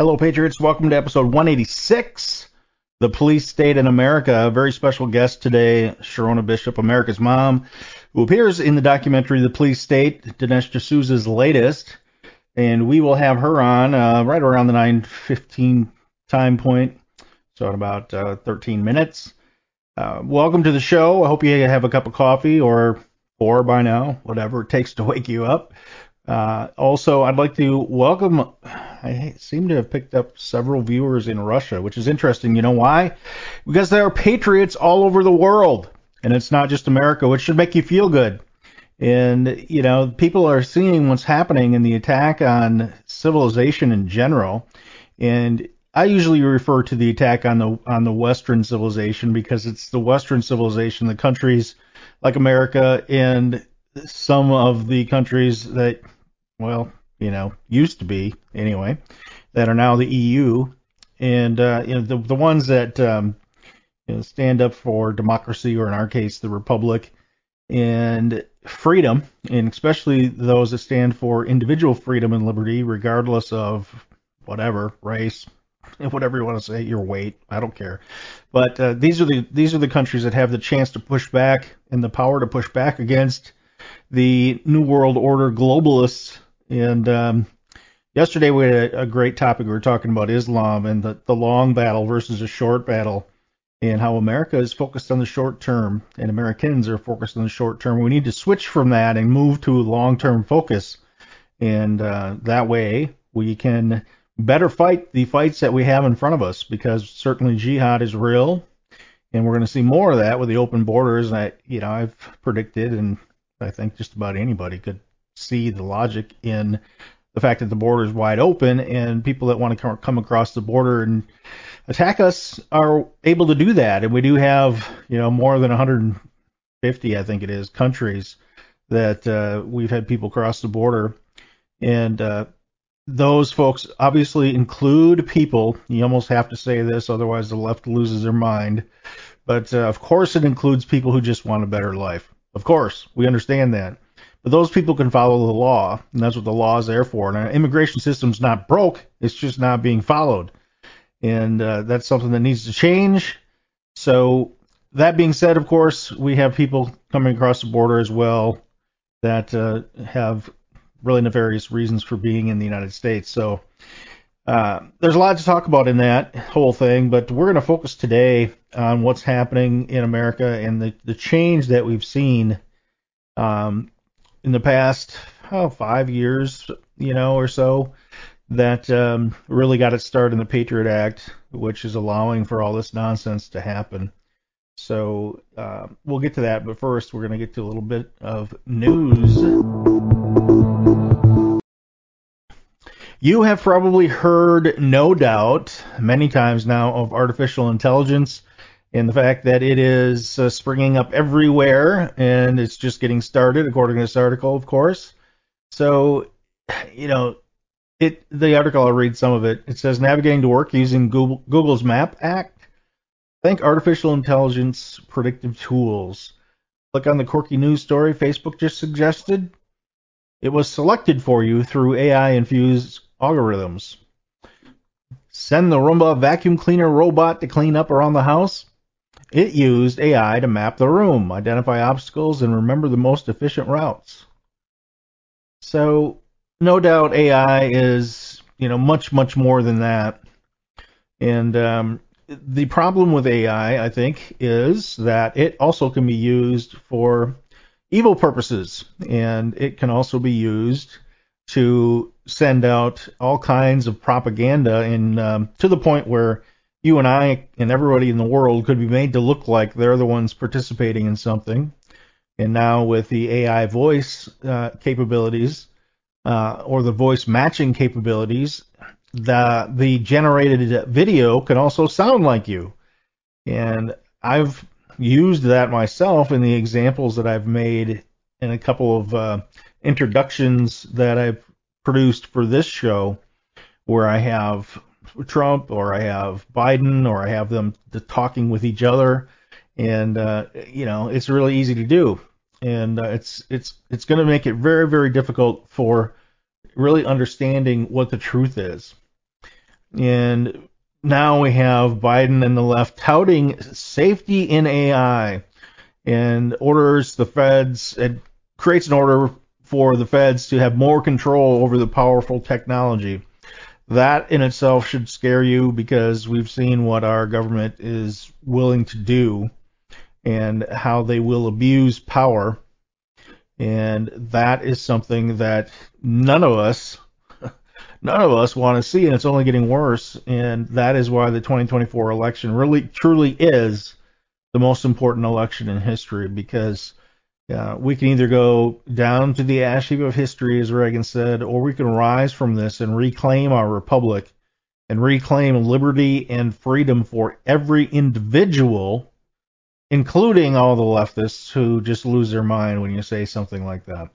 Hello, Patriots. Welcome to episode 186, The Police State in America. A very special guest today, Sherronna Bishop, America's mom, who appears in the documentary The Police State, Dinesh D'Souza's latest. And we will have her on uh, right around the 9.15 time point, so in about uh, 13 minutes. Uh, welcome to the show. I hope you have a cup of coffee or four by now, whatever it takes to wake you up. Uh, also, I'd like to welcome. I seem to have picked up several viewers in Russia, which is interesting. You know why? Because there are patriots all over the world, and it's not just America, which should make you feel good. And you know, people are seeing what's happening in the attack on civilization in general, and I usually refer to the attack on the on the Western civilization because it's the Western civilization, the countries like America and some of the countries that well, you know, used to be anyway, that are now the EU, and uh, you know the the ones that um, you know, stand up for democracy, or in our case, the republic, and freedom, and especially those that stand for individual freedom and liberty, regardless of whatever race, whatever you want to say, your weight, I don't care. But uh, these are the these are the countries that have the chance to push back and the power to push back against the New World Order globalists and um, yesterday we had a, a, great topic. We were talking about Islam and the, the long battle versus a short battle, and how America is focused on the short term and Americans are focused on the short term. We need to switch from that and move to long term focus, and uh, that way we can better fight the fights that we have in front of us. Because certainly jihad is real, and we're going to see more of that with the open borders. That you know I've predicted, and I think just about anybody could see the logic in the fact that the border is wide open and people that want to come across the border and attack us are able to do that. And we do have, you know, more than 150, I think it is, countries that uh, we've had people cross the border. And uh, those folks obviously include people, you almost have to say this, otherwise the left loses their mind. But uh, of course, it includes people who just want a better life. Of course, we understand that. But those people can follow the law, and that's what the law is there for. And our immigration system's not broke; it's just not being followed, and uh, that's something that needs to change. So that being said, of course, we have people coming across the border as well that uh, have really nefarious reasons for being in the United States. So uh, there's a lot to talk about in that whole thing, but we're going to focus today on what's happening in America and the, the change that we've seen um, in the past oh, five years, you know, or so, that um, really got its start in the Patriot Act, which is allowing for all this nonsense to happen. So uh, we'll get to that, but first we're going to get to a little bit of news. You have probably heard, no doubt, many times now of artificial intelligence and the fact that it is uh, springing up everywhere and it's just getting started, according to this article, of course. So, you know, it the article I'll read some of it. It says navigating to work using Google, Google's Map Act. Think artificial intelligence predictive tools. Click on the quirky news story Facebook just suggested. It was selected for you through AI infused algorithms. Send the Roomba vacuum cleaner robot to clean up around the house. It used AI to map the room, identify obstacles, and remember the most efficient routes. So, no doubt AI is, you know, much, much more than that. And um, the problem with AI, I think, is that it also can be used for evil purposes, and it can also be used to send out all kinds of propaganda, and um, to the point where you and I and everybody in the world could be made to look like they're the ones participating in something. And now with the AI voice uh, capabilities uh, or the voice matching capabilities, the the generated video can also sound like you. And I've used that myself in the examples that I've made in a couple of uh, introductions that I've produced for this show, where I have Trump or I have Biden or I have them talking with each other, and uh, you know it's really easy to do, and uh, it's it's it's going to make it very very difficult for really understanding what the truth is. And now we have Biden and the left touting safety in AI and orders the feds, and creates an order for the feds to have more control over the powerful technology. That in itself should scare you because we've seen what our government is willing to do and how they will abuse power. And that is something that none of us none of us want to see, and it's only getting worse. And that is why the 2024 election really, truly is the most important election in history because uh, we can either go down to the ash heap of history, as Reagan said, or we can rise from this and reclaim our republic and reclaim liberty and freedom for every individual, including all the leftists who just lose their mind when you say something like that.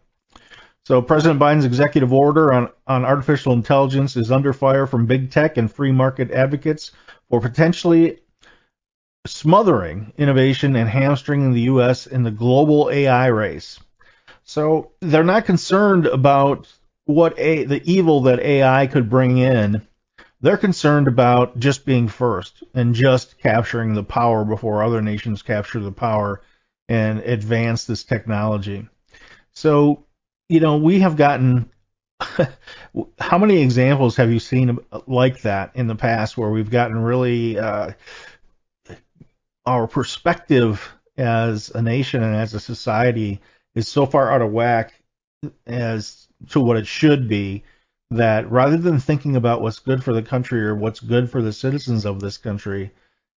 So President Biden's executive order on, on artificial intelligence is under fire from big tech and free market advocates for potentially smothering innovation and hamstringing the U.S. in the global AI race. So they're not concerned about what a, the evil that AI could bring in. They're concerned about just being first and just capturing the power before other nations capture the power and advance this technology. So you know, we have gotten how many examples have you seen like that in the past where we've gotten really uh, our perspective as a nation and as a society is so far out of whack as to what it should be that rather than thinking about what's good for the country or what's good for the citizens of this country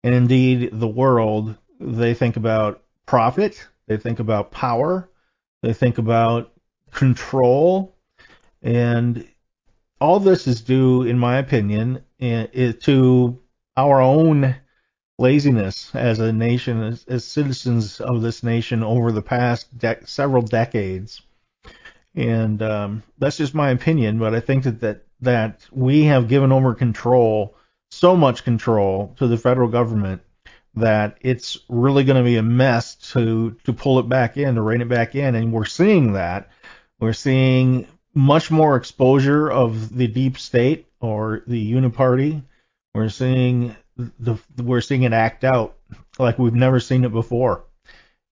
and indeed the world, they think about profit, they think about power, they think about control, and all this is due, in my opinion, to our own laziness as a nation, as, as citizens of this nation over the past de- several decades. And um, that's just my opinion, but I think that, that that we have given over control, so much control, to the federal government that it's really going to be a mess to to pull it back in, to rein it back in, and we're seeing that we're seeing much more exposure of the deep state or the uniparty. We're seeing the we're seeing it act out like we've never seen it before.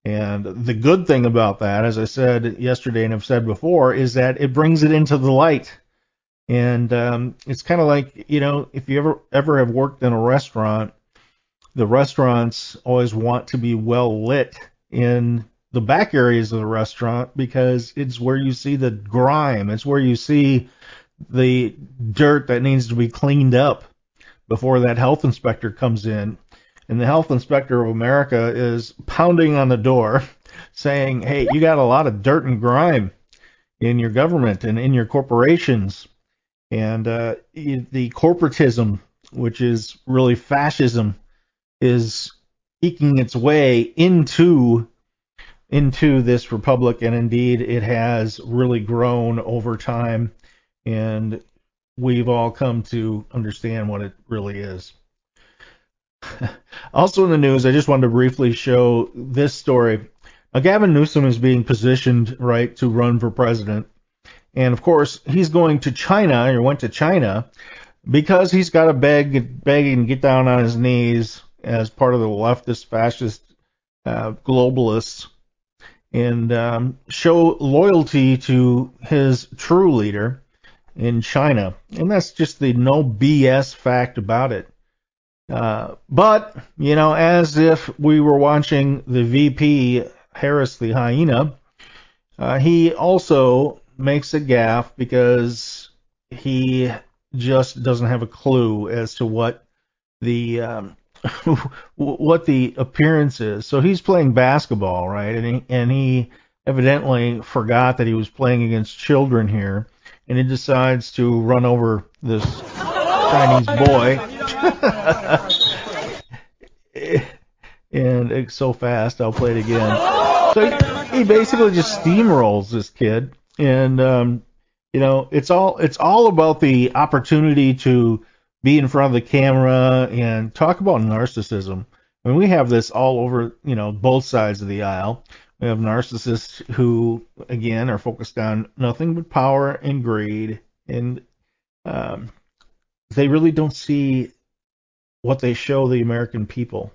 And the good thing about that, as I said yesterday and have said before, is that it brings it into the light. And um, it's kind of like you know, if you ever ever have worked in a restaurant, the restaurants always want to be well lit in the back areas of the restaurant because it's where you see the grime. It's where you see the dirt that needs to be cleaned up before that health inspector comes in. And the health inspector of America is pounding on the door saying, hey, you got a lot of dirt and grime in your government and in your corporations. And uh, the corporatism, which is really fascism, is eking its way into into this republic, and indeed it has really grown over time, and we've all come to understand what it really is. also in the news, I just wanted to briefly show this story. Now, Gavin Newsom is being positioned right to run for president, and of course he's going to China or went to China because he's got to beg, beg and get down on his knees as part of the leftist fascist uh, globalists and um, show loyalty to his true leader in China. And that's just the no BS fact about it. Uh, but, you know, as if we were watching the VP Harris the hyena, uh, he also makes a gaffe because he just doesn't have a clue as to what the um, what the appearance is. So he's playing basketball, right? And he and he evidently forgot that he was playing against children here, and he decides to run over this Chinese boy. and it's so fast, I'll play it again. So he, basically just steamrolls this kid, and um, you know, it's all it's all about the opportunity to be in front of the camera and talk about narcissism. I mean, we have this all over, you know, both sides of the aisle. We have narcissists who, again, are focused on nothing but power and greed, and um, they really don't see what they show the American people.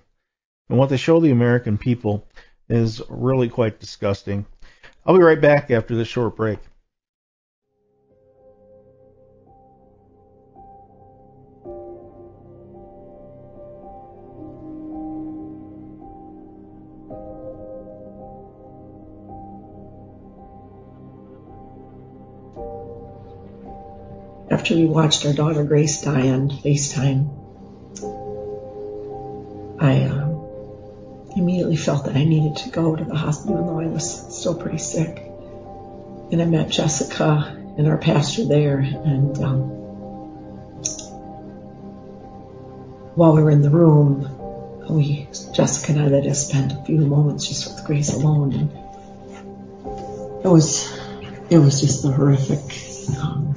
And what they show the American people is really quite disgusting. I'll be right back after this short break. After we watched our daughter Grace die on FaceTime, I um, immediately felt that I needed to go to the hospital, even though I was still pretty sick. And I met Jessica and our pastor there, and um, while we were in the room, we Jessica and I let us spend a few moments just with Grace alone, and it was it was just a horrific um,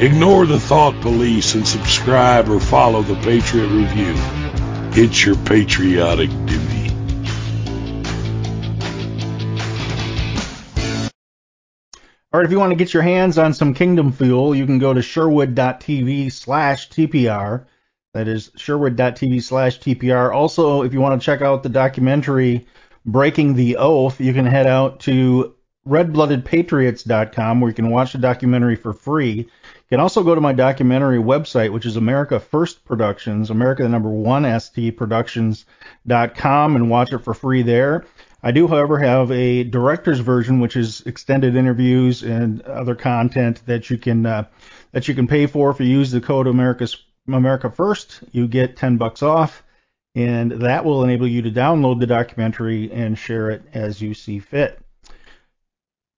Ignore the thought police and subscribe or follow the Patriot Review. It's your patriotic duty. All right, if you want to get your hands on some Kingdom Fuel, you can go to sherwood.tv slash TPR. That is sherwood.tv slash TPR. Also, if you want to check out the documentary Breaking the Oath, you can head out to redbloodedpatriots.com where you can watch the documentary for free. You can also go to my documentary website, which is America First Productions, America the number one ST Productions.com, and watch it for free there. I do, however, have a director's version, which is extended interviews and other content that you can uh, that you can pay for if you use the code America's America First. You get 10 bucks off, and that will enable you to download the documentary and share it as you see fit.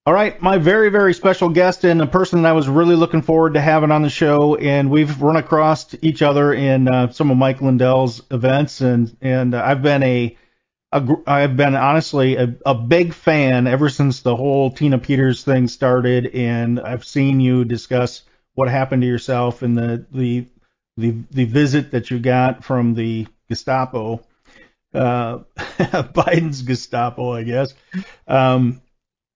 All right, my very, very special guest and a person that I was really looking forward to having on the show, and we've run across each other in uh, some of Mike Lindell's events, and and I've been a, a I've been honestly a, a big fan ever since the whole Tina Peters thing started, and I've seen you discuss what happened to yourself and the the the, the visit that you got from the Gestapo, uh, Biden's Gestapo, I guess. Um,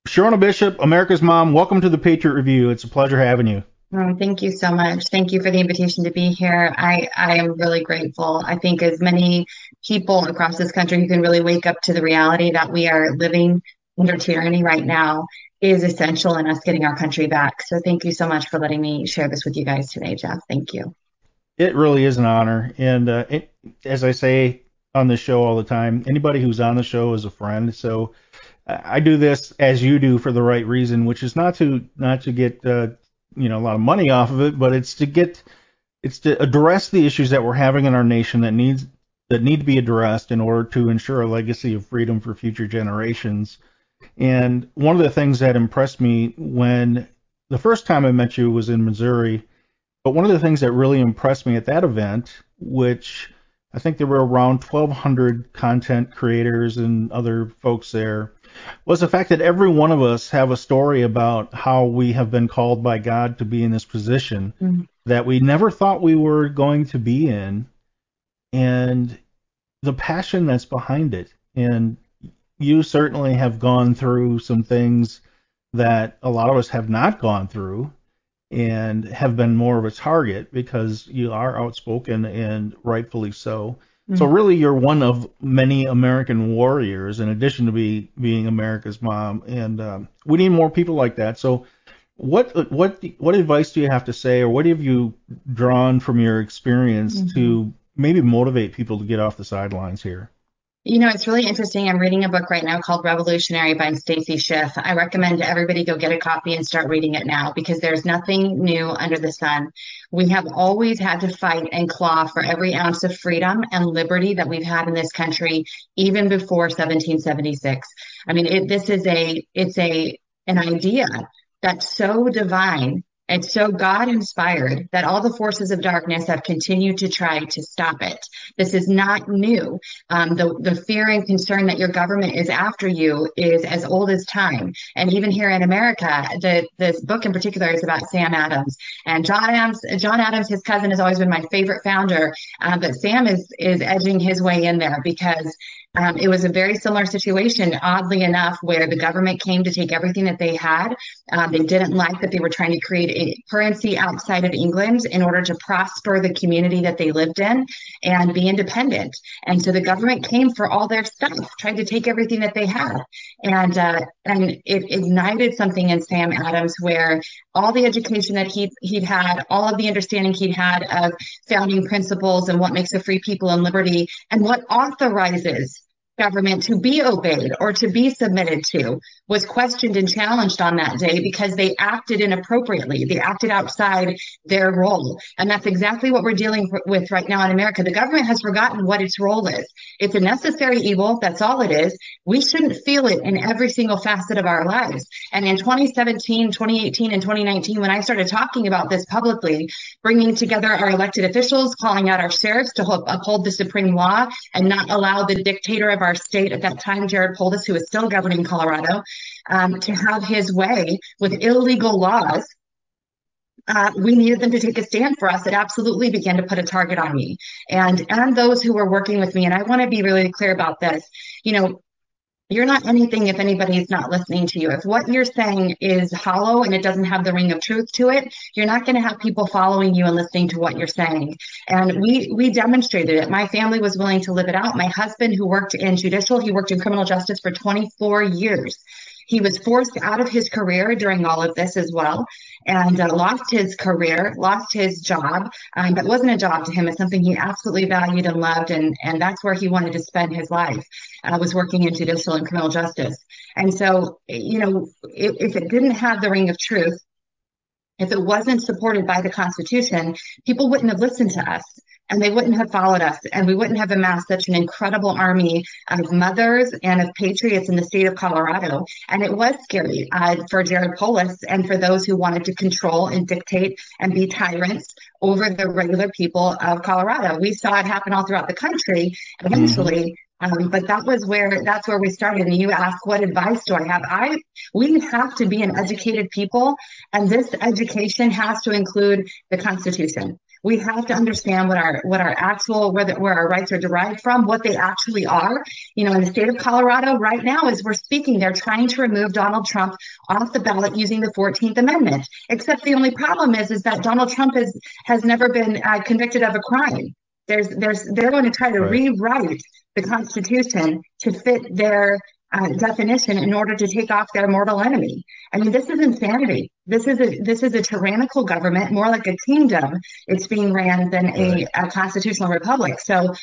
Sherronna Bishop, America's Mom, welcome to the Patriot Review. It's a pleasure having you. Oh, thank you so much. Thank you for the invitation to be here. I, I am really grateful. I think as many people across this country who can really wake up to the reality that we are living under tyranny right now is essential in us getting our country back. So thank you so much for letting me share this with you guys today, Jeff. Thank you. It really is an honor. And uh, it, as I say on the show all the time, anybody who's on the show is a friend. So I do this as you do for the right reason, which is not to not to get uh, you know a lot of money off of it, but it's to get it's to address the issues that we're having in our nation that needs that need to be addressed in order to ensure a legacy of freedom for future generations. And one of the things that impressed me when the first time I met you was in Missouri, but one of the things that really impressed me at that event, which I think there were around 1,200 content creators and other folks there, was the fact that every one of us have a story about how we have been called by God to be in this position mm-hmm. that we never thought we were going to be in, and the passion that's behind it. And you certainly have gone through some things that a lot of us have not gone through and have been more of a target because you are outspoken and rightfully so. Mm-hmm. So really, you're one of many American warriors, in addition to be being America's mom, and um, we need more people like that. So, what what what advice do you have to say, or what have you drawn from your experience mm-hmm. to maybe motivate people to get off the sidelines here? You know, it's really interesting. I'm reading a book right now called Revolutionary by Stacy Schiff. I recommend everybody go get a copy and start reading it now because there's nothing new under the sun. We have always had to fight and claw for every ounce of freedom and liberty that we've had in this country, even before 1776. I mean, it, this is a, it's a, an idea that's so divine it's so God inspired that all the forces of darkness have continued to try to stop it. This is not new. Um, the, the fear and concern that your government is after you is as old as time. And even here in America, the, this book in particular is about Sam Adams. And John Adams, John Adams, his cousin, has always been my favorite founder. Uh, but Sam is, is edging his way in there because um, it was a very similar situation, oddly enough, where the government came to take everything that they had. Um, they didn't like that they were trying to create a currency outside of England in order to prosper the community that they lived in and be independent. And so the government came for all their stuff, tried to take everything that they had, and uh, and it ignited something in Sam Adams where all the education that he he'd had, all of the understanding he'd had of founding principles and what makes a free people and liberty, and what authorizes government to be obeyed or to be submitted to was questioned and challenged on that day because they acted inappropriately. They acted outside their role. And that's exactly what we're dealing with right now in America. The government has forgotten what its role is. It's a necessary evil. That's all it is. We shouldn't feel it in every single facet of our lives. And in 2017, 2018, and 2019, when I started talking about this publicly, bringing together our elected officials, calling out our sheriffs to uphold the supreme law and not allow the dictator of our state at that time, Jared Polis, who was still governing Colorado, um, to have his way with illegal laws uh, we needed them to take a stand for us, it absolutely began to put a target on me and and those who were working with me. And I want to be really clear about this. You know, you're not anything if anybody's not listening to you. If what you're saying is hollow and it doesn't have the ring of truth to it, you're not going to have people following you and listening to what you're saying. And we we demonstrated it. My family was willing to live it out. My husband, who worked in judicial, he worked in criminal justice for 24 years. He was forced out of his career during all of this as well and uh, lost his career, lost his job. Um, but wasn't a job to him. It's something he absolutely valued and loved. And, and that's where he wanted to spend his life, uh, was working in judicial and criminal justice. And so, you know, if, if it didn't have the ring of truth, if it wasn't supported by the Constitution, people wouldn't have listened to us and they wouldn't have followed us and we wouldn't have amassed such an incredible army of mothers and of patriots in the state of Colorado. And it was scary uh, for Jared Polis and for those who wanted to control and dictate and be tyrants over the regular people of Colorado. We saw it happen all throughout the country eventually. Mm-hmm. Um, but that was where that's where we started. And you ask, what advice do I have? I we have to be an educated people, and this education has to include the Constitution we have to understand what our what our actual where, the, where our rights are derived from, what they actually are. You know, in the state of Colorado right now, as we're speaking, they're trying to remove Donald Trump off the ballot using the 14th Amendment. Except the only problem is is that Donald Trump has has never been uh, convicted of a crime. There's there's they're going to try to right. rewrite the Constitution to fit their uh, definition in order to take off their mortal enemy. I mean, this is insanity. This is a this is a tyrannical government, more like a kingdom. It's being ran than a, a constitutional republic. So,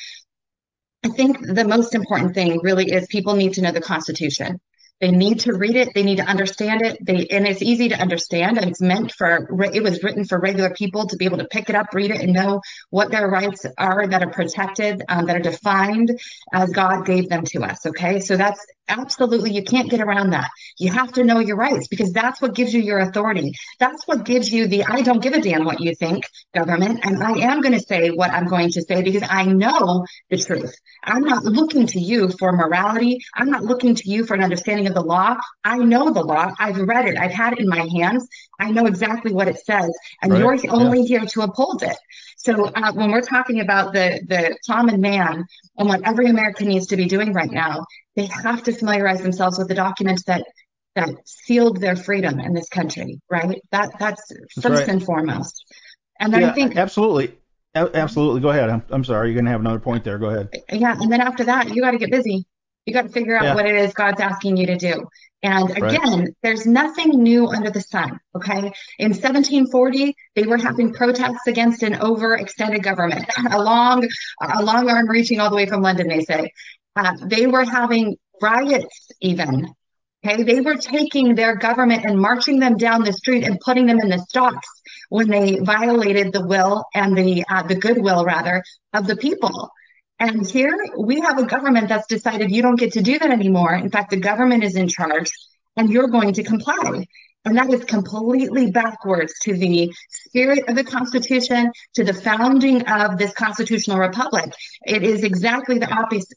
I think the most important thing really is people need to know the Constitution. They need to read it. They need to understand it. They and it's easy to understand. And it's meant for it was written for regular people to be able to pick it up, read it, and know what their rights are that are protected, um, that are defined as God gave them to us. Okay, so that's absolutely you can't get around that. You have to know your rights because that's what gives you your authority. That's what gives you the I don't give a damn what you think government, and I am going to say what I'm going to say because I know the truth. I'm not looking to you for morality. I'm not looking to you for an understanding of the law. I know the law. I've read it. I've had it in my hands. I know exactly what it says, and right. you're only yeah. here to uphold it. So uh, when we're talking about the the common man and what every American needs to be doing right now, they have to familiarize themselves with the documents that that sealed their freedom in this country. Right. That that's, that's first right. and foremost. And then yeah, I think absolutely. Absolutely. Go ahead. I'm, I'm sorry. You're going to have another point there. Go ahead. Yeah. And then after that, you got to get busy. You got to figure out yeah. what it is God's asking you to do. And again, right. there's nothing new under the sun. Okay. In 1740, they were having protests against an overextended government, a long, a long arm reaching all the way from London, they say. Uh, they were having riots even. Okay. They were taking their government and marching them down the street and putting them in the stocks when they violated the will and the, uh, the goodwill rather of the people. And here we have a government that's decided you don't get to do that anymore. In fact, the government is in charge and you're going to comply. And that is completely backwards to the spirit of the Constitution, to the founding of this constitutional republic. It is exactly the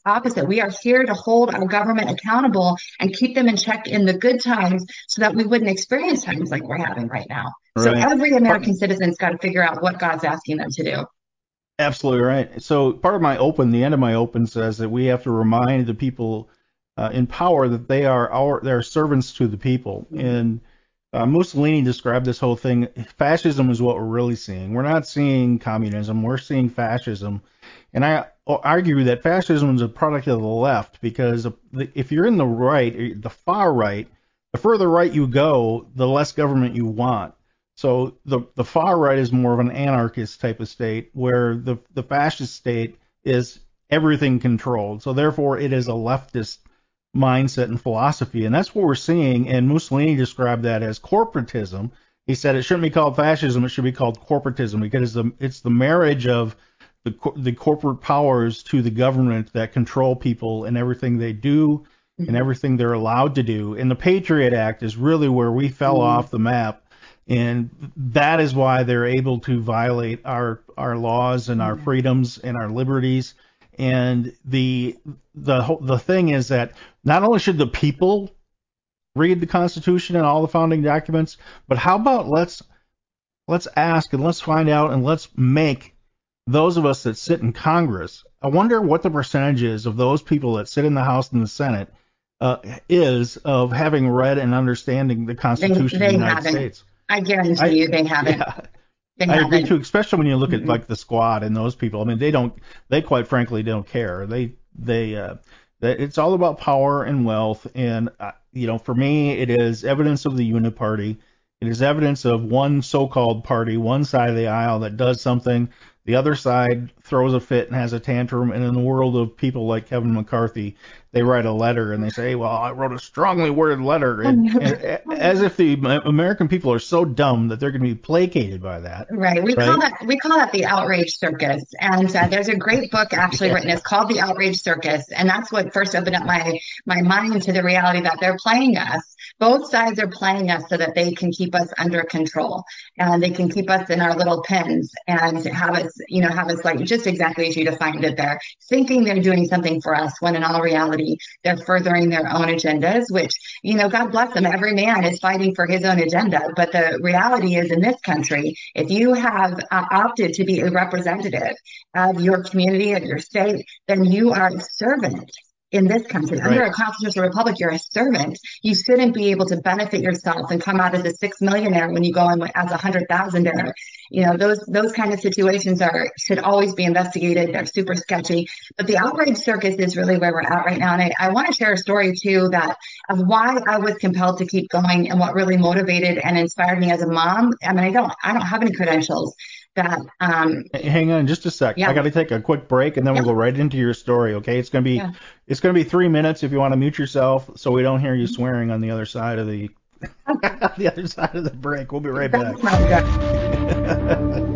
opposite. We are here to hold our government accountable and keep them in check in the good times so that we wouldn't experience times like we're having right now. Right. So every American citizen's got to figure out what God's asking them to do. Absolutely right. So part of my open, the end of my open says that we have to remind the people uh, in power that they are our they're servants to the people. And uh, Mussolini described this whole thing. Fascism is what we're really seeing. We're not seeing communism. We're seeing fascism. And I argue that fascism is a product of the left because if you're in the right, the far right, the further right you go, the less government you want. So the the far right is more of an anarchist type of state, where the the fascist state is everything controlled. So therefore, it is a leftist mindset and philosophy, and that's what we're seeing. And Mussolini described that as corporatism. He said it shouldn't be called fascism; it should be called corporatism because it's the it's the marriage of the the corporate powers to the government that control people and everything they do and mm-hmm. everything they're allowed to do. And the Patriot Act is really where we fell mm-hmm. off the map and that is why they're able to violate our our laws and our mm-hmm. freedoms and our liberties. And the the the thing is that not only should the people read the Constitution and all the founding documents, but how about let's let's ask and let's find out and let's make those of us that sit in Congress. I wonder what the percentage is of those people that sit in the House and the Senate uh, is of having read and understanding the Constitution They- of the United haven't. States. I guarantee I- you they haven't. Yeah. They I agree too, especially when you look at Mhm. like the squad and those people. I mean, they don't, they quite frankly don't care. They, they, uh, it's all about power and wealth. And, uh, you know, for me, it is evidence of the uniparty. It is evidence of one so-called party, one side of the aisle that does something. The other side throws a fit and has a tantrum. And in the world of people like Kevin McCarthy, they write a letter and they say, well, I wrote a strongly worded letter. And, and, as if the American people are so dumb that they're going to be placated by that. Right. We call that we call that the outrage circus. And uh, there's a great book actually written. It's called The Outrage Circus, and that's what first opened up my my mind to the reality that they're playing us. Both sides are playing us so that they can keep us under control and they can keep us in our little pens and have us, you know, have us like just exactly as you defined it there, thinking they're doing something for us when in all reality they're furthering their own agendas. Which you know, God bless them. Every man is fighting for his own agenda. But the reality is, in this country, if you have uh, opted to be a representative of your community, of your state, then you are a servant in this country. Under a constitutional republic, you're a servant. You shouldn't be able to benefit yourself and come out as a six millionaire when you go in as a hundred thousandaire. You know, those those kind of situations are should always be investigated. They're super sketchy. But the outrage circus is really where we're at right now. And I, I want to share a story too that of why I was compelled to keep going and what really motivated and inspired me as a mom. I mean, I don't I don't have any credentials that um Hang on just a sec. Yeah. I got to take a quick break and then we'll go right into your story. Okay, it's gonna be Yeah. it's gonna be three minutes if you want to mute yourself so we don't hear you swearing on the other side of the the other side of the break. We'll be right back.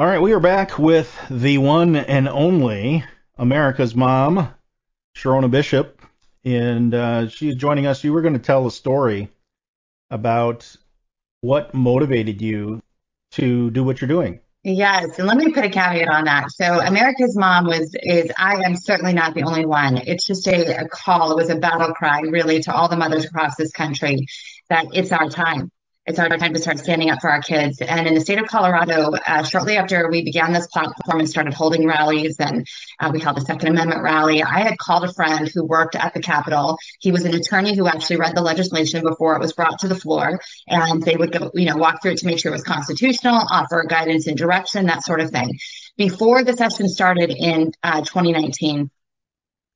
All right, we are back with the one and only America's mom, Sherronna Bishop, and uh, she's joining us. You were going to tell a story about what motivated you to do what you're doing. Yes, and let me put a caveat on that. So America's Mom was is I am certainly not the only one. It's just a, a call. It was a battle cry really to all the mothers across this country that it's our time it's our time to start standing up for our kids. And in the state of Colorado, uh, shortly after we began this platform and started holding rallies, and uh, we held a Second Amendment rally, I had called a friend who worked at the Capitol. He was an attorney who actually read the legislation before it was brought to the floor, and they would go, you know, walk through it to make sure it was constitutional, offer guidance and direction, that sort of thing. Before the session started in uh, 2019,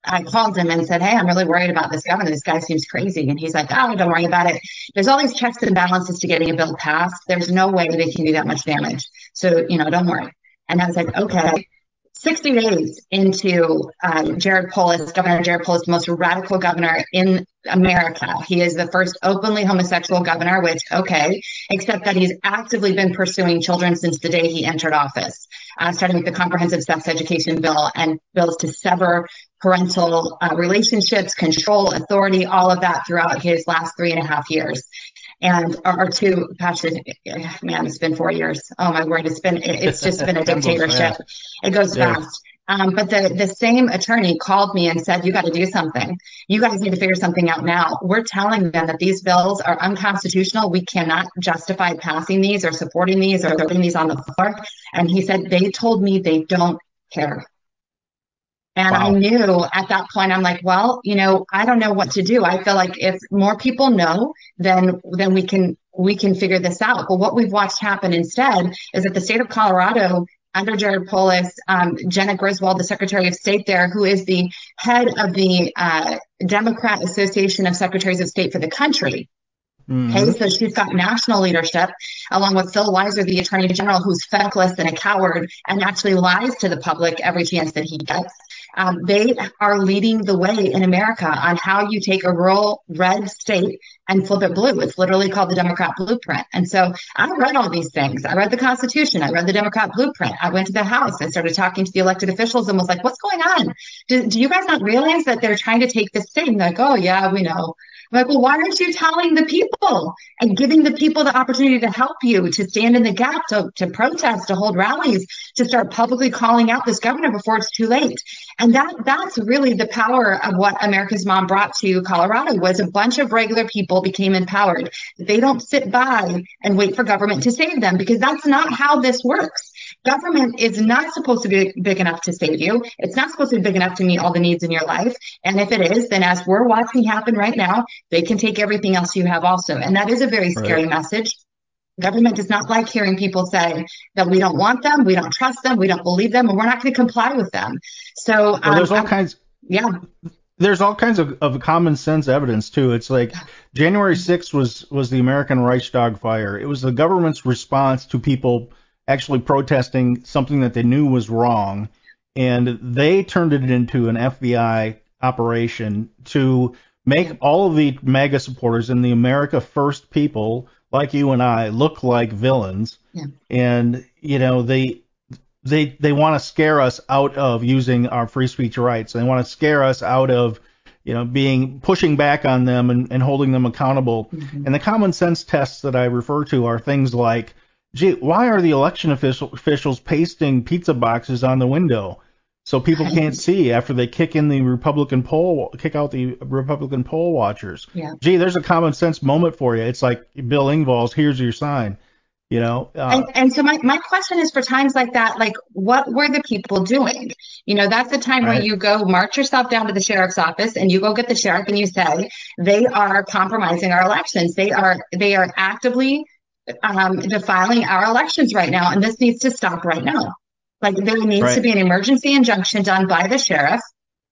I called him and said, Hey, I'm really worried about this governor. This guy seems crazy. And he's like, Oh, don't worry about it. There's all these checks and balances to getting a bill passed. There's no way they can do that much damage. So, you know, don't worry. And I was like, Okay. 60 days into uh, Jared Polis, Governor Jared Polis, the most radical governor in America. He is the first openly homosexual governor, which, okay, except that he's actively been pursuing children since the day he entered office, uh, starting with the comprehensive sex education bill and bills to sever parental uh, relationships, control, authority, all of that throughout his last three and a half years. And or, two passionate man it's been four years. Oh my word it's been it's just been a dictatorship. It goes yeah. fast um, but the, the same attorney called me and said, you got to do something. You guys need to figure something out now. We're telling them that these bills are unconstitutional. We cannot justify passing these or supporting these or putting these on the floor. And he said, they told me they don't care. And wow. I knew at that point, I'm like, well, you know, I don't know what to do. I feel like if more people know, then then we can we can figure this out. But what we've watched happen instead is that the state of Colorado under Jared Polis, um, Jena Griswold, the Secretary of State there, who is the head of the uh, Democrat Association of Secretaries of State for the country. Mm-hmm. Okay, so she's got national leadership, along with Phil Weiser, the Attorney General, who's feckless and a coward and actually lies to the public every chance that he gets. Um, they are leading the way in America on how you take a rural red state and flip it blue. It's literally called the Democrat Blueprint. And so I read all these things. I read the Constitution. I read the Democrat Blueprint. I went to the House. I started talking to the elected officials and was like, what's going on? Do, do you guys not realize that they're trying to take this thing? They're like, oh, yeah, we know. I'm like, well, why aren't you telling the people and giving the people the opportunity to help you, to stand in the gap, to, to protest, to hold rallies, to start publicly calling out this governor before it's too late? And that that's really the power of what America's Mom brought to Colorado was a bunch of regular people became empowered. They don't sit by and wait for government to save them because that's not how this works. Government is not supposed to be big enough to save you. It's not supposed to be big enough to meet all the needs in your life. And if it is, then as we're watching happen right now, they can take everything else you have also. And that is a very scary right. message. Government does not like hearing people say that we don't want them, we don't trust them, we don't believe them, and we're not going to comply with them. So um, well, there's all I'm, kinds. Yeah. There's all kinds of, of common sense evidence too. It's like January 6th was was the American Reichstag fire. It was the government's response to people actually protesting something that they knew was wrong, and they turned it into an FBI operation to make all of the MAGA supporters and the America First people like you and I look like villains. Yeah. And you know they they they want to scare us out of using our free speech rights. They want to scare us out of you know being pushing back on them and, and holding them accountable. Mm-hmm. And the common sense tests that I refer to are things like gee, why are the election official, officials pasting pizza boxes on the window so people can't see after they kick in the Republican poll, kick out the Republican poll watchers? Yeah. Gee, there's a common sense moment for you. It's like Bill Engvall's "Here's your sign." You know. Uh, and, and so my, my question is for times like that, like what were the people doing? You know, that's the time right. where you go march yourself down to the sheriff's office and you go get the sheriff and you say they are compromising our elections. They are they are actively um, defiling our elections right now, and this needs to stop right now. Like there needs right. to be an emergency injunction done by the sheriff,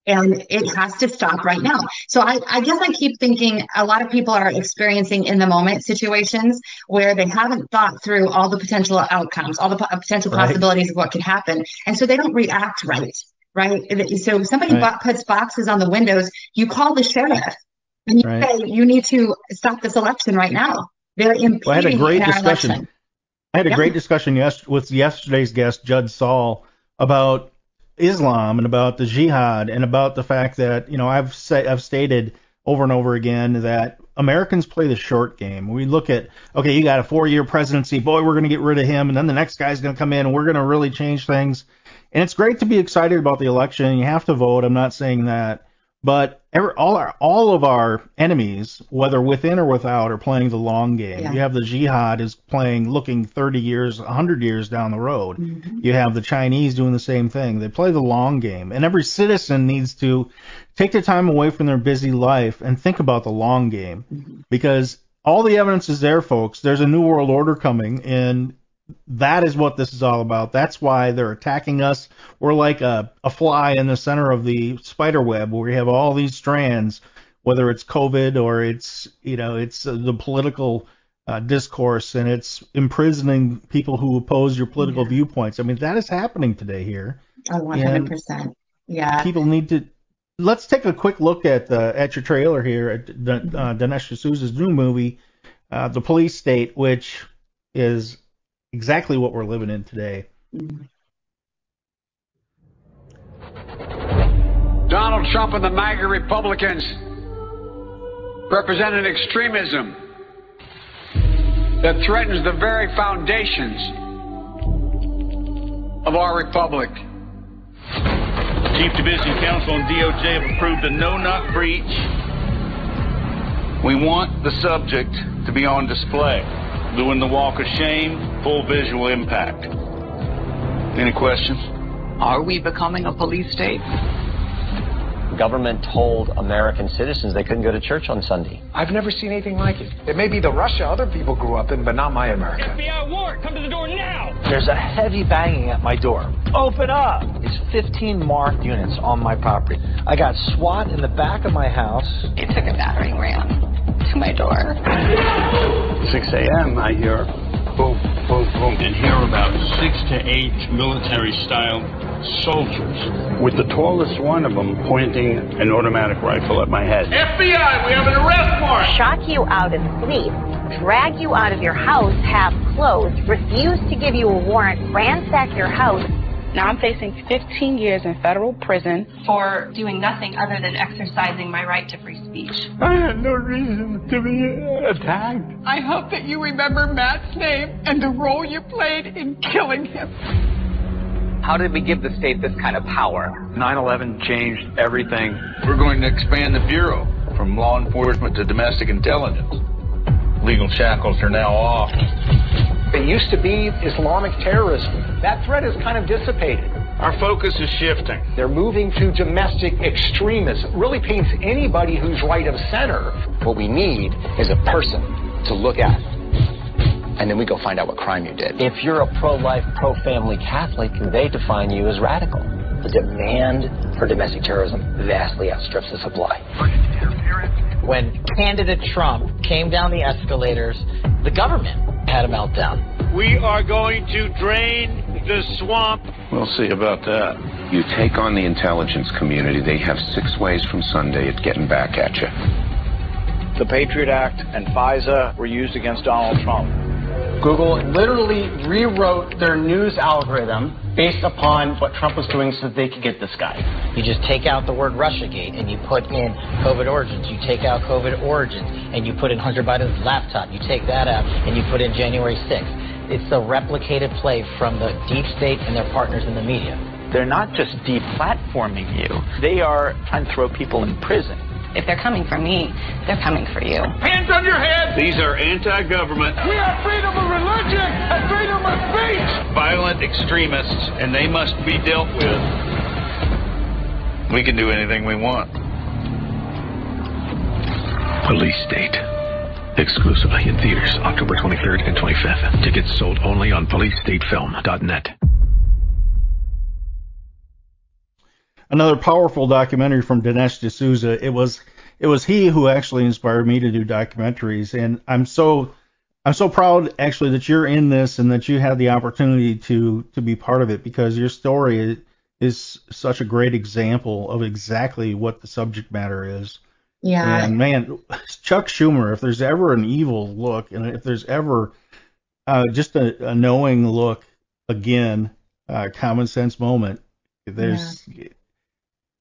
and it has to stop right now. So I, I guess I keep thinking a lot of people are experiencing in the moment situations where they haven't thought through all the potential outcomes, all the po- potential possibilities right. of what could happen, and so they don't react right. Right. So if somebody right. puts boxes on the windows, you call the sheriff and you say you need to stop this election right now. They're impeding well, I had a great discussion. Election. I had a Yeah. great discussion yes, with yesterday's guest, Judd Saul, about Islam and about the jihad and about the fact that you know I've say, I've stated over and over again that Americans play the short game. We look at okay, you got a four-year presidency, boy, we're going to get rid of him, and then the next guy's going to come in, and we're going to really change things. And it's great to be excited about the election. You have to vote. I'm not saying that, but every, all our all of our enemies, whether within or without, are playing the long game. Yeah. You have the jihad is playing, looking 30 years, 100 years down the road. Mm-hmm. You have the Chinese doing the same thing. They play the long game, and every citizen needs to take the time away from their busy life and think about the long game, mm-hmm. because all the evidence is there, folks. There's a new world order coming, and that is what this is all about. That's why they're attacking us. We're like a, a fly in the center of the spider web where we have all these strands, whether it's COVID or it's, you know, it's uh, the political uh, discourse and it's imprisoning people who oppose your political Yeah. viewpoints. I mean, that is happening today here. Oh, 100%. Yeah. People need to. Let's take a quick look at the at your trailer here at D- uh, Dinesh D'Souza's new movie, uh, The Police State, which is exactly what we're living in today. Donald Trump and the MAGA Republicans represent an extremism that threatens the very foundations of our republic. Chief Division Counsel and DOJ have approved a no-knock breach. We want the subject to be on display, doing the walk of shame, full visual impact. Any questions? Are we becoming a police state? government told American citizens they couldn't go to church on Sunday. I've never seen anything like it. It may be the Russia other people grew up in, but not my America. FBI warrant, come to the door now! There's a heavy banging at my door. Open up! It's 15 marked units on my property. I got SWAT in the back of my house. They took a battering ram to my door. 6 a.m., I hear boom, boom, boom, and hear about six to eight military-style soldiers, with the tallest one of them pointing an automatic rifle at my head. FBI, we have an arrest warrant! shock you out of sleep, drag you out of your house half clothed, refuse to give you a warrant, ransack your house. Now I'm facing 15 years in federal prison for doing nothing other than exercising my right to free speech. I had no reason to be attacked. I hope that you remember Matt's name and the role you played in killing him. How did we give the state this kind of power? 9-11 changed everything. We're going to expand the Bureau from law enforcement to domestic intelligence. Legal shackles are now off. It used to be Islamic terrorism. That threat has kind of dissipated. Our focus is shifting. They're moving to domestic extremism. Really paints anybody who's right of center. What we need is a person to look at. And then we go find out what crime you did. If you're a pro-life, pro-family Catholic, they define you as radical. The demand for domestic terrorism vastly outstrips the supply. When candidate Trump came down the escalators, the government had a meltdown. We are going to drain the swamp. We'll see about that. You take on the intelligence community, they have six ways from Sunday at getting back at you. The Patriot Act and FISA were used against Donald Trump. Google literally rewrote their news algorithm based upon what Trump was doing so that they could get this guy. You just take out the word Russiagate and you put in COVID origins. You take out COVID origins and you put in Hunter Biden's laptop. You take that out and you put in January 6th. It's the replicated play from the deep state and their partners in the media. They're not just deplatforming you, they are trying to throw people in prison. If they're coming for me, they're coming for you. Hands on your head! These are anti-government. We have freedom of religion and freedom of speech! Violent extremists, and they must be dealt with. We can do anything we want. Police State. Exclusively in theaters October 23rd and 25th. Tickets sold only on policestatefilm.net. Another powerful documentary from Dinesh D'Souza. It was it was he who actually inspired me to do documentaries, and I'm so I'm so proud actually that you're in this and that you had the opportunity to to be part of it because your story is, such a great example of exactly what the subject matter is. Yeah. And man, Chuck Schumer, if there's ever an evil look and if there's ever uh, just a, a knowing look again, uh, common sense moment. There's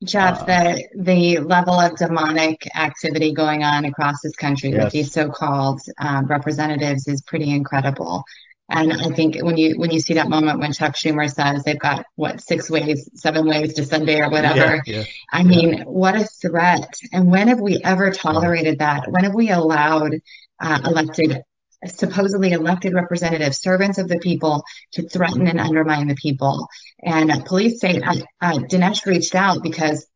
Jeff, Uh, the the level of demonic activity going on across this country Yes. with these so-called um, representatives is pretty incredible. And I think when you when you see that moment when Chuck Schumer says they've got what six ways, seven ways to Sunday or whatever, Yeah, yeah. I mean, what a threat! And when have we ever tolerated that? When have we allowed uh, elected, supposedly elected representatives, servants of the people, to threaten and undermine the people? And uh, police state, uh, uh, Dinesh reached out because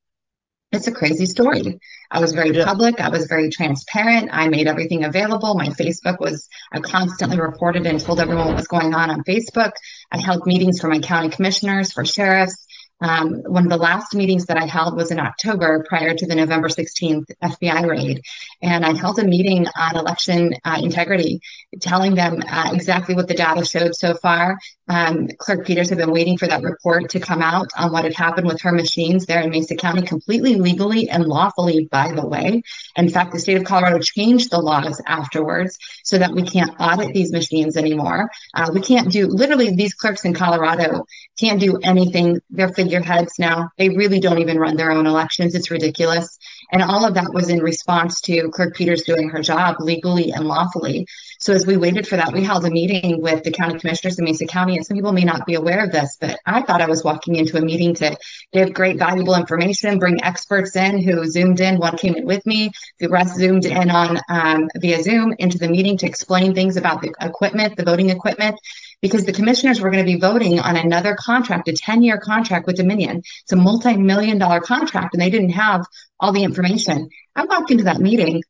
it's a crazy story. I was very public. I was very transparent. I made everything available. My Facebook was, I constantly reported and told everyone what was going on on Facebook. I held meetings for my county commissioners, for sheriffs. Um, one of the last meetings that I held was in October prior to the November 16th FBI raid. And I held a meeting on election uh, integrity, telling them uh, exactly what the data showed so far. Um, Clerk Peters had been waiting for that report to come out on what had happened with her machines there in Mesa County, completely legally and lawfully, by the way. In fact, the state of Colorado changed the laws afterwards so that we can't audit these machines anymore. Uh, we can't do, literally, these clerks in Colorado can't do anything. They're figureheads now. They really don't even run their own elections. It's ridiculous. And all of that was in response to Clerk Peters doing her job legally and lawfully. So as we waited for that, we held a meeting with the county commissioners in Mesa County. And some people may not be aware of this, but I thought I was walking into a meeting to give great valuable information, bring experts in who zoomed in. One came in with me. The rest zoomed in on um, via Zoom into the meeting to explain things about the equipment, the voting equipment because the commissioners were going to be voting on another contract, a 10 year contract with Dominion. It's a multi million dollar contract, and they didn't have all the information. I walked into that meeting.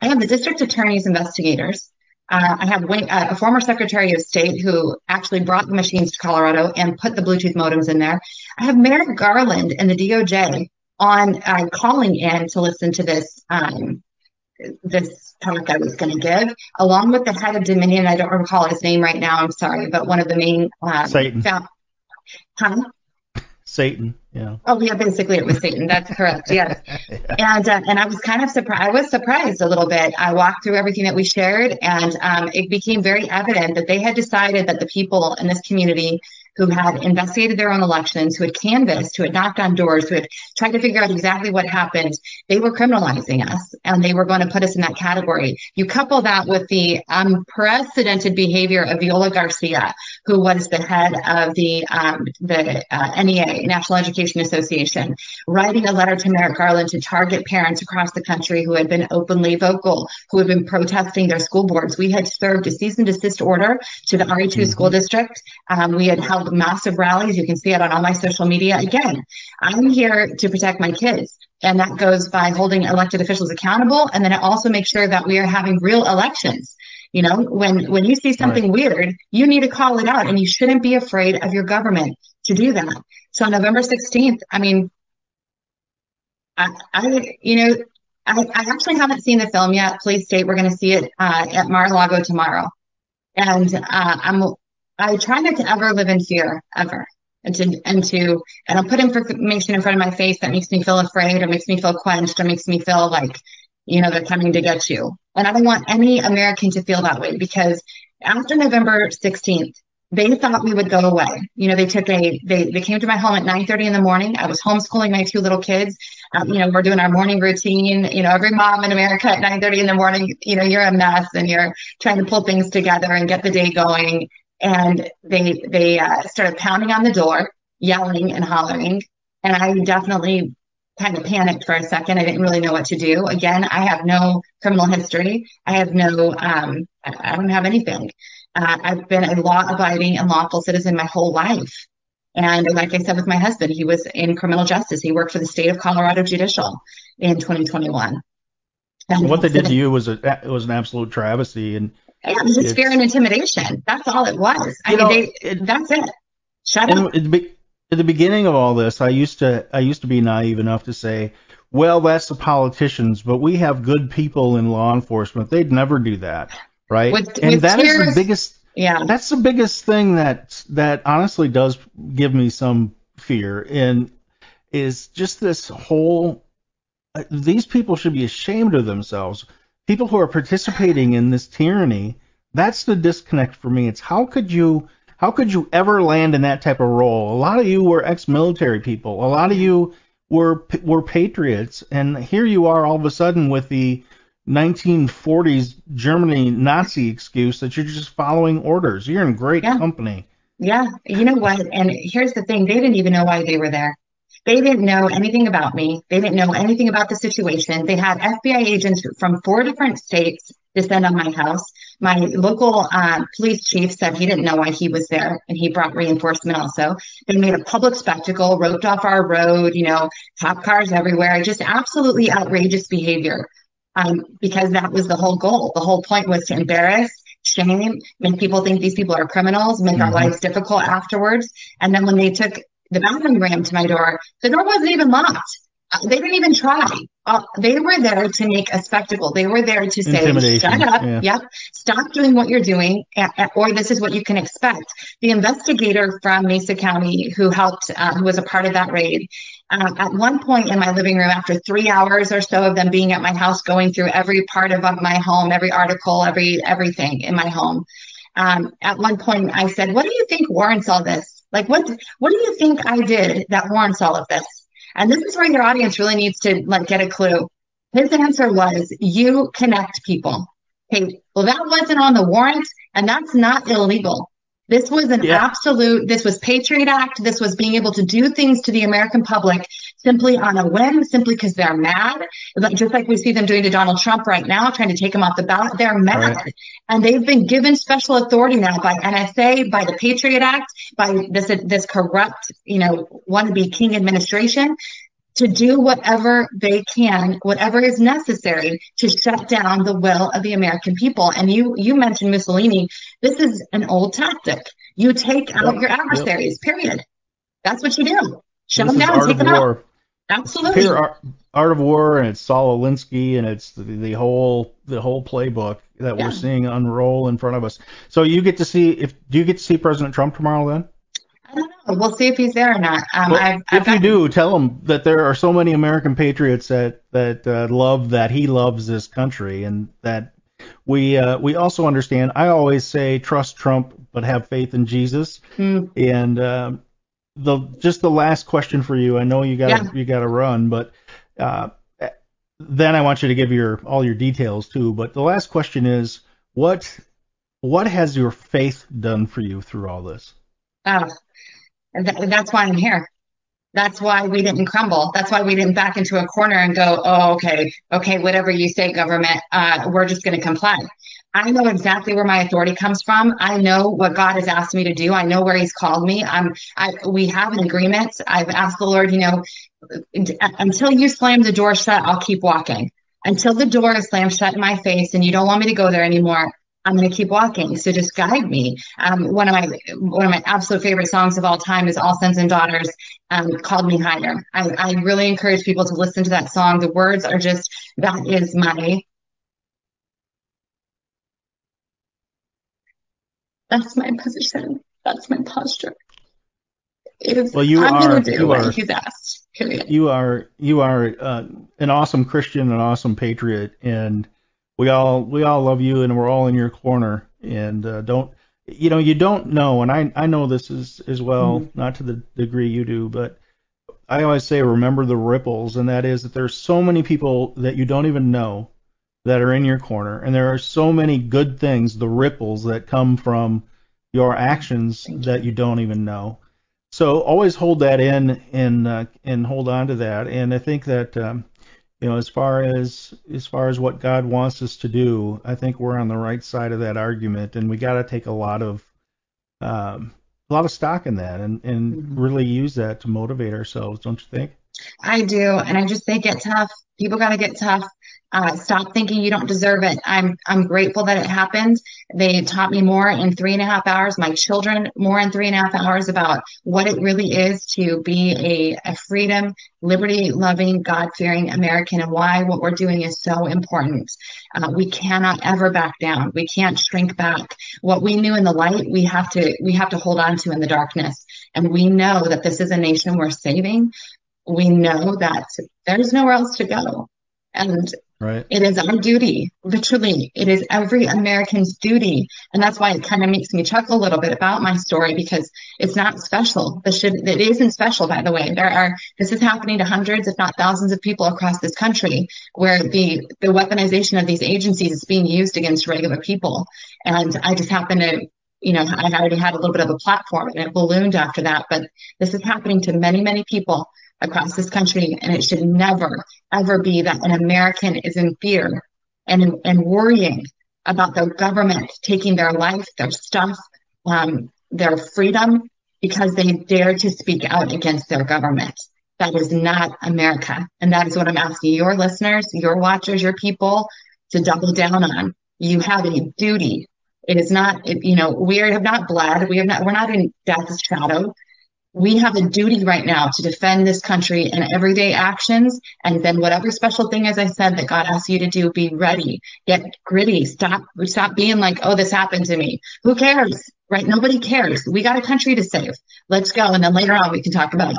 I have the district attorney's investigators. Uh, I have Wayne, uh, a former secretary of state who actually brought the machines to Colorado and put the Bluetooth modems in there. I have Merrick Garland and the DOJ on uh, calling in to listen to this um, this talk I was going to give, along with the head of Dominion. I don't recall his name right now. I'm sorry, but one of the main um, Satan. found- huh? Satan. Yeah. Oh yeah, basically it was Satan. That's correct. Yes. And uh, and I was kind of surprised. I was surprised a little bit. I walked through everything that we shared, and um, it became very evident that they had decided that the people in this community who had investigated their own elections, who had canvassed, who had knocked on doors, who had tried to figure out exactly what happened, they were criminalizing us, and they were going to put us in that category. You couple that with the unprecedented behavior of Viola Garcia, who was the head of the um, the uh, NEA, National Education Association, writing a letter to Merrick Garland to target parents across the country who had been openly vocal, who had been protesting their school boards. We had served a cease and desist order to the RE2 school district. Um, we had held massive rallies. You can see it on all my social media. Again, I'm here to protect my kids. And that goes by holding elected officials accountable. And then it also makes sure that we are having real elections. You know, when, when you see something weird, you need to call it out and you shouldn't be afraid of your government to do that. So on November 16th, I mean, I, I you know, I, I actually haven't seen the film yet. Police State we're going to see it uh, at Mar-a-Lago tomorrow. And uh, I'm I try not to ever live in fear ever. And to and to and I'll put information in front of my face that makes me feel afraid or makes me feel quenched or makes me feel like, you know, they're coming to get you. And I don't want any American to feel that way because after November 16th, they thought we would go away. You know, they took a they they came to my home at 9:30 in the morning. I was homeschooling my two little kids. Um, you know, we're doing our morning routine. You know, every mom in America at 9:30 in the morning, you know, you're a mess and you're trying to pull things together and get the day going and they they uh, started pounding on the door, yelling and hollering, and I definitely kind of panicked for a second. I didn't really know what to do. Again, I have no criminal history. I have no, um, I I don't have anything. Uh, I've been a law-abiding and lawful citizen my whole life. And like I said with my husband, he was in criminal justice. He worked for the state of Colorado Judicial in 2021. And what they did to you was a it was an absolute travesty, and Yeah, it was just fear and intimidation. That's all it was. I mean, know, they, that's it. Shut And up. at the, at the beginning of all this, I used to I used to be naive enough to say, well, that's the politicians, but we have good people in law enforcement. They'd never do that, right? With- and with that is tears- the biggest. Yeah. That's the biggest thing that that honestly does give me some fear, and is just this whole. uh, These people should be ashamed of themselves. People who are participating in this tyranny that's the disconnect for me. It's how could you how could you ever land in that type of role? A lot of you were ex-military people. A lot of you were were patriots, and here you are all of a sudden with the 1940s Germany Nazi excuse that you're just following orders. You're in great Yeah. company. Yeah, you know what? And here's the thing they didn't even know why they were there. They didn't know anything about me. They didn't know anything about the situation. They had FBI agents from four different states descend on my house. My local uh, police chief said he didn't know why he was there, and he brought reinforcement also. They made a public spectacle, roped off our road, you know, cop cars everywhere, just absolutely outrageous behavior. Um, because that was the whole goal. The whole point was to embarrass, shame, make people think these people are criminals, make our Mhm. lives difficult afterwards. And then when they took the battering ram to my door, the door wasn't even locked. Uh, they didn't even try. Uh, they were there to make a spectacle. They were there to say, shut up. yeah. Yep. Stop doing what you're doing, or this is what you can expect. The investigator from Mesa County who helped, uh, who was a part of that raid, uh, at one point in my living room, after three hours or so of them being at my house, going through every part of of my home, every article, every everything in my home, um, at one point I said, "What do you think warrants all this? Like, what what do you think I did that warrants all of this?" And this is where your audience really needs to like get a clue. His answer was, "You connect people." Okay, well that wasn't on the warrant, and that's not illegal. This was an absolute, this was Patriot Act. This was being able to do things to the American public simply on a whim, simply because they're mad. Like, just like we see them doing to Donald Trump right now, trying to take him off the ballot. They're mad. Right. And they've been given special authority now by NSA, by the Patriot Act, by this, this corrupt, you know, wannabe king administration to do whatever they can, whatever is necessary to shut down the will of the American people. And you you mentioned Mussolini. This is an old tactic. You take out Yep, your yep. adversaries. Period. That's what you do. Shut This them down. Take them War. out. Absolutely. Pure art, art of War, and it's Saul Alinsky, and it's the, the whole the whole playbook that Yeah. we're seeing unroll in front of us. So you get to see if do you get to see President Trump tomorrow then? We'll see if he's there or not. Um, Well, I've, I've if you do, tell him that there are so many American patriots that that uh, love that he loves this country, and that we uh, we also understand. I always say trust Trump, but have faith in Jesus. Hmm. And um the just the last question for you. I know you got to Yeah. you got to run, but uh, then I want you to give your all your details too. But the last question is what what has your faith done for you through all this? Oh, th- that's why I'm here. That's why we didn't crumble. That's why we didn't back into a corner and go, oh, okay, okay, whatever you say, government, uh, we're just going to comply. I know exactly where my authority comes from. I know what God has asked me to do. I know where He's called me. I'm, I, we have an agreement. I've asked the Lord, you know, until you slam the door shut, I'll keep walking. Until the door is slammed shut in my face and you don't want me to go there anymore, I'm going to keep walking. So just guide me. Um, one of my one of my absolute favorite songs of all time is "All Sons and Daughters." Um, called me higher. I, I really encourage people to listen to that song. The words are just that is my that's my position. That's my posture. Is Well, you I'm are do you are he's asked. Period. you are you are uh, an awesome Christian, an awesome patriot, and we all we all love you, and we're all in your corner. And uh, don't you know you don't know, and I I know this is as well, Mhm. not to the degree you do, but I always say remember the ripples, and that is that there's so many people that you don't even know that are in your corner, and there are so many good things, the ripples that come from your actions that you don't even know. So always hold that in and uh, and hold on to that. And I think that um, you know as far as as far as what God wants us to do, I think we're on the right side of that argument, and we got to take a lot of um, a lot of stock in that and and really use that to motivate ourselves, don't you think? I do, and I just say get tough. People got to get tough. Uh, stop thinking you don't deserve it. I'm I'm grateful that it happened. They taught me more in three and a half hours. My children more in three and a half hours about what it really is to be a, a freedom, liberty loving, God fearing American, and why what we're doing is so important. Uh, we cannot ever back down. We can't shrink back. What we knew in the light, we have to we have to hold on to in the darkness. And we know that this is a nation we're saving we know that there's nowhere else to go. And Right. It is our duty, literally. It is every American's duty, and that's why it kind of makes me chuckle a little bit about my story because it's not special. This should it isn't special, by the way. There are this is happening to hundreds, if not thousands, of people across this country where the the weaponization of these agencies is being used against regular people, and I just happen to you know, I already had a little bit of a platform and it ballooned after that. But this is happening to many, many people across this country, and it should never, ever be that an American is in fear and and worrying about the government taking their life, their stuff, um, their freedom because they dare to speak out against their government. That is not America, and that is what I'm asking your listeners, your watchers, your people to double down on. You have a duty it is not, you know, we have not bled. We have not, we're not in death's shadow. We have a duty right now to defend this country in everyday actions. And then whatever special thing, as I said, that God asks you to do, be ready, get gritty. Stop, stop being like, oh, this happened to me. Who cares? Right? Nobody cares. We got a country to save. Let's go. And then later on, we can talk about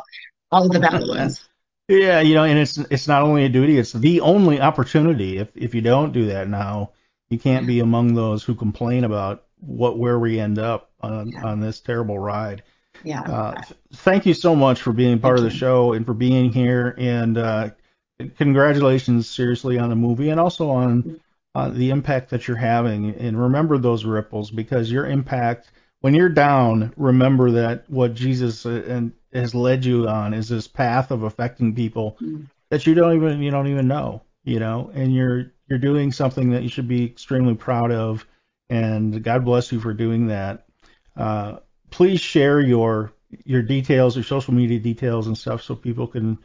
all of the battle wounds. Yeah, you know, and it's it's not only a duty, it's the only opportunity. If if you don't do that now, you can't be among those who complain about what where we end up on yeah. on this terrible ride. Yeah. Uh, thank you so much for being part thank of the you. show and for being here. And uh, congratulations, seriously, on the movie and also on on the impact that you're having. And remember those ripples because your impact when you're down, remember that what Jesus uh, and has led you on is this path of affecting people mm-hmm. that you don't even you don't even know, you know, and you're you're doing something that you should be extremely proud of, and God bless you for doing that. Uh, please share your your details, your social media details and stuff, so people can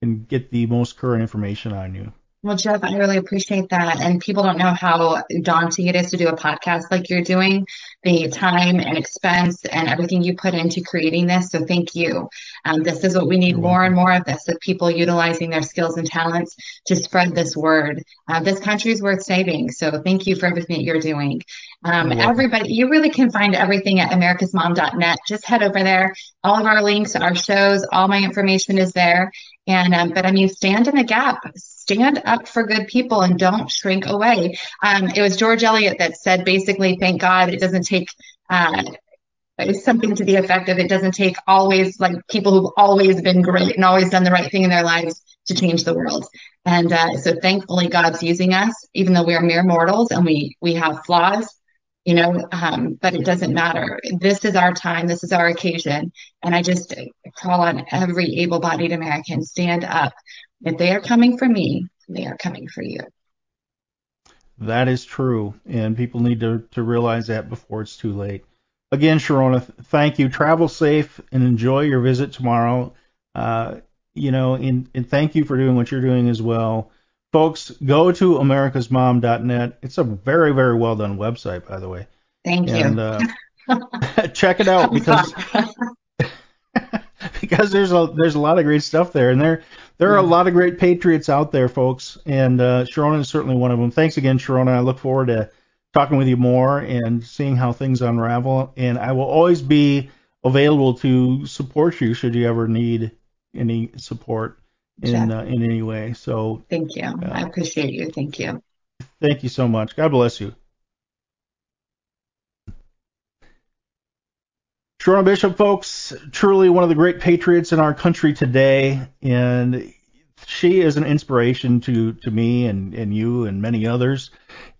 can get the most current information on you. Well, Jeff, I really appreciate that. And people don't know how daunting it is to do a podcast like you're doing, the time and expense and everything you put into creating this. So thank you. Um, this is what we need more and more of this of people utilizing their skills and talents to spread this word. Uh, this country is worth saving. So thank you for everything that you're doing. Um, everybody, you really can find everything at americasmom.net. Just head over there. All of our links, our shows, all my information is there. And um, but I mean, stand in the gap, stand up for good people, and don't shrink away. Um, it was George Eliot that said basically, thank God it doesn't take. Uh, something to the effect of it doesn't take always like people who've always been great and always done the right thing in their lives to change the world. And uh, so thankfully God's using us, even though we are mere mortals and we we have flaws you know, um, but it doesn't matter. This is our time. This is our occasion. And I just call on every able bodied American stand up. If they are coming for me, they are coming for you. That is true. And people need to, to realize that before it's too late. Again, Sherronna, thank you. Travel safe and enjoy your visit tomorrow. Uh, you know, and, and thank you for doing what you're doing as well folks, go to americasmom.net. It's a very, very well done website, by the way. Thank you. And uh, check it out because because there's a there's a lot of great stuff there, and there there are a lot of great patriots out there, folks. And uh, Sherronna is certainly one of them. Thanks again, Sherronna. I look forward to talking with you more and seeing how things unravel. And I will always be available to support you should you ever need any support in uh, in any way. So thank you. Uh, I appreciate you. Thank you. Thank you so much. God bless you. Sherronna Bishop, folks, truly one of the great patriots in our country today, and she is an inspiration to to me and and you and many others.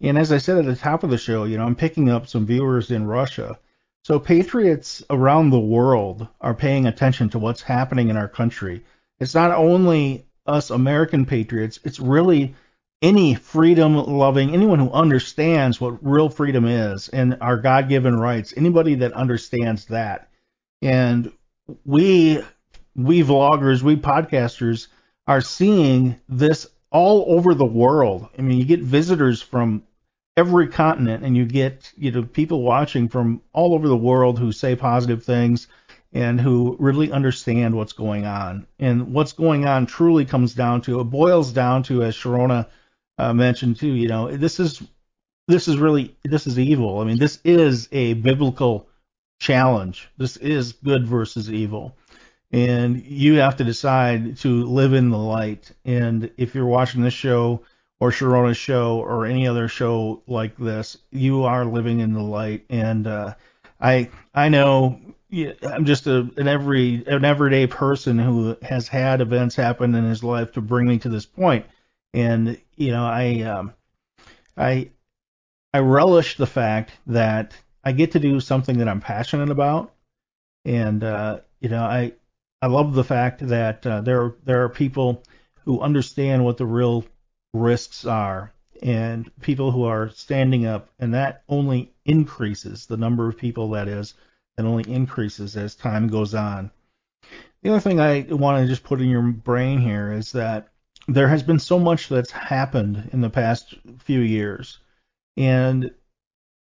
And as I said at the top of the show, you know, I'm picking up some viewers in Russia. So patriots around the world are paying attention to what's happening in our country it's not only us American patriots, it's really any freedom loving, anyone who understands what real freedom is and our God given rights, anybody that understands that. And we, we vloggers, we podcasters are seeing this all over the world. I mean, you get visitors from every continent and you get, you know, people watching from all over the world who say positive things and who really understand what's going on. And what's going on truly comes down to, it boils down to, as Sherronna uh, mentioned too, you know, this is, this is really, this is evil. I mean, this is a biblical challenge. This is good versus evil. And you have to decide to live in the light. And if you're watching this show, or Sherronna's show or any other show like this, you are living in the light. And uh, I I know I'm just a, an every an everyday person who has had events happen in his life to bring me to this point. And you know I um, I I relish the fact that I get to do something that I'm passionate about, and uh, you know I I love the fact that uh, there there are people who understand what the real risks are and people who are standing up, and that only increases the number of people that is, that only increases as time goes on. The other thing I want to just put in your brain here is that there has been so much that's happened in the past few years, and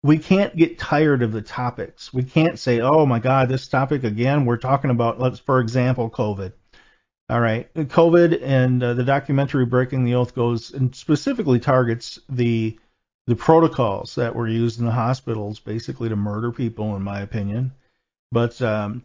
we can't get tired of the topics. We can't say, "Oh my God, this topic again." We're talking about, let's, for example, COVID. All right, COVID and uh, the documentary Breaking the Oath goes and specifically targets the the protocols that were used in the hospitals, basically to murder people, in my opinion. But um,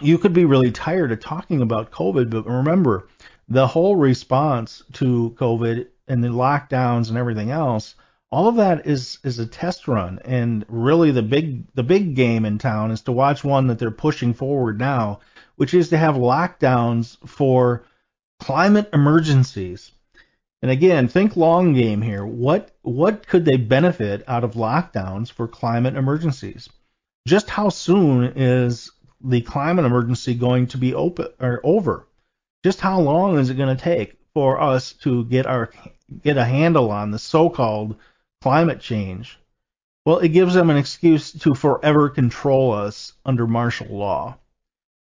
you could be really tired of talking about COVID, but remember, the whole response to COVID and the lockdowns and everything else, all of that is is a test run, and really the big the big game in town is to watch one that they're pushing forward now which is to have lockdowns for climate emergencies. And again, think long game here. What what could they benefit out of lockdowns for climate emergencies? Just how soon is the climate emergency going to be open or over? Just how long is it going to take for us to get our get a handle on the so-called climate change? Well, it gives them an excuse to forever control us under martial law.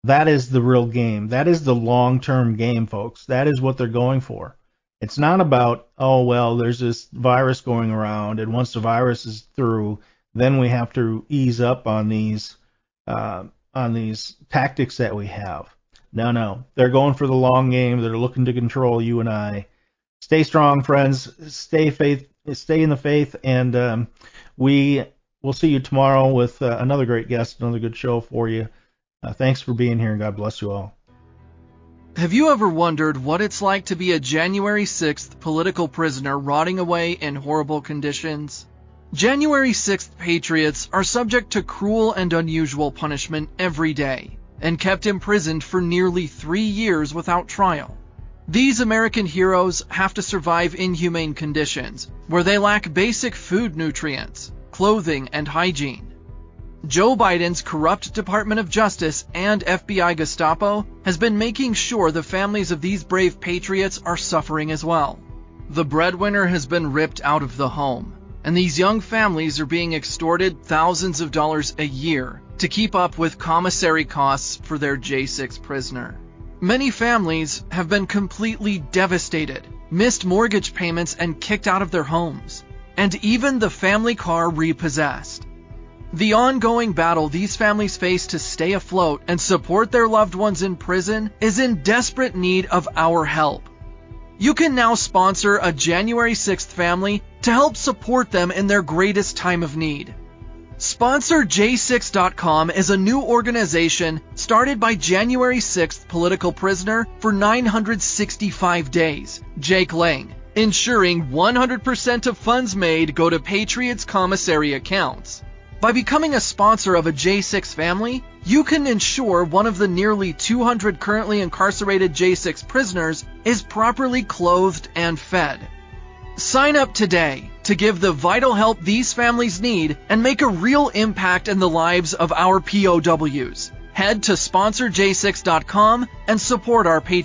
That is the real game. That is the long term game, folks. That is what they're going for. It's not about, oh, well, there's this virus going around, and once the virus is through, then we have to ease up on these uh, on these tactics that we have. No, no, they're going for the long game. They're looking to control you and I. Stay strong, friends. Stay faith. Stay in the faith, and um, we will see you tomorrow with uh, another great guest, another good show for you. Uh, thanks for being here, and God bless you all. Have you ever wondered what it's like to be a January 6th political prisoner rotting away in horrible conditions? January 6th patriots are subject to cruel and unusual punishment every day and kept imprisoned for nearly three years without trial. These American heroes have to survive inhumane conditions where they lack basic food nutrients, clothing, and hygiene. Joe Biden's corrupt Department of Justice and FBI Gestapo has been making sure the families of these brave patriots are suffering as well. The breadwinner has been ripped out of the home, and these young families are being extorted thousands of dollars a year to keep up with commissary costs for their J6 prisoner. Many families have been completely devastated, missed mortgage payments, and kicked out of their homes, and even the family car repossessed. The ongoing battle these families face to stay afloat and support their loved ones in prison is in desperate need of our help. You can now sponsor a January 6th family to help support them in their greatest time of need. Sponsor J6.com is a new organization started by January 6th political prisoner for 965 days, Jake Lang, ensuring 100% of funds made go to Patriots commissary accounts. By becoming a sponsor of a J6 family, you can ensure one of the nearly 200 currently incarcerated J6 prisoners is properly clothed and fed. Sign up today to give the vital help these families need and make a real impact in the lives of our POWs. Head to sponsorj6.com and support our Patreon.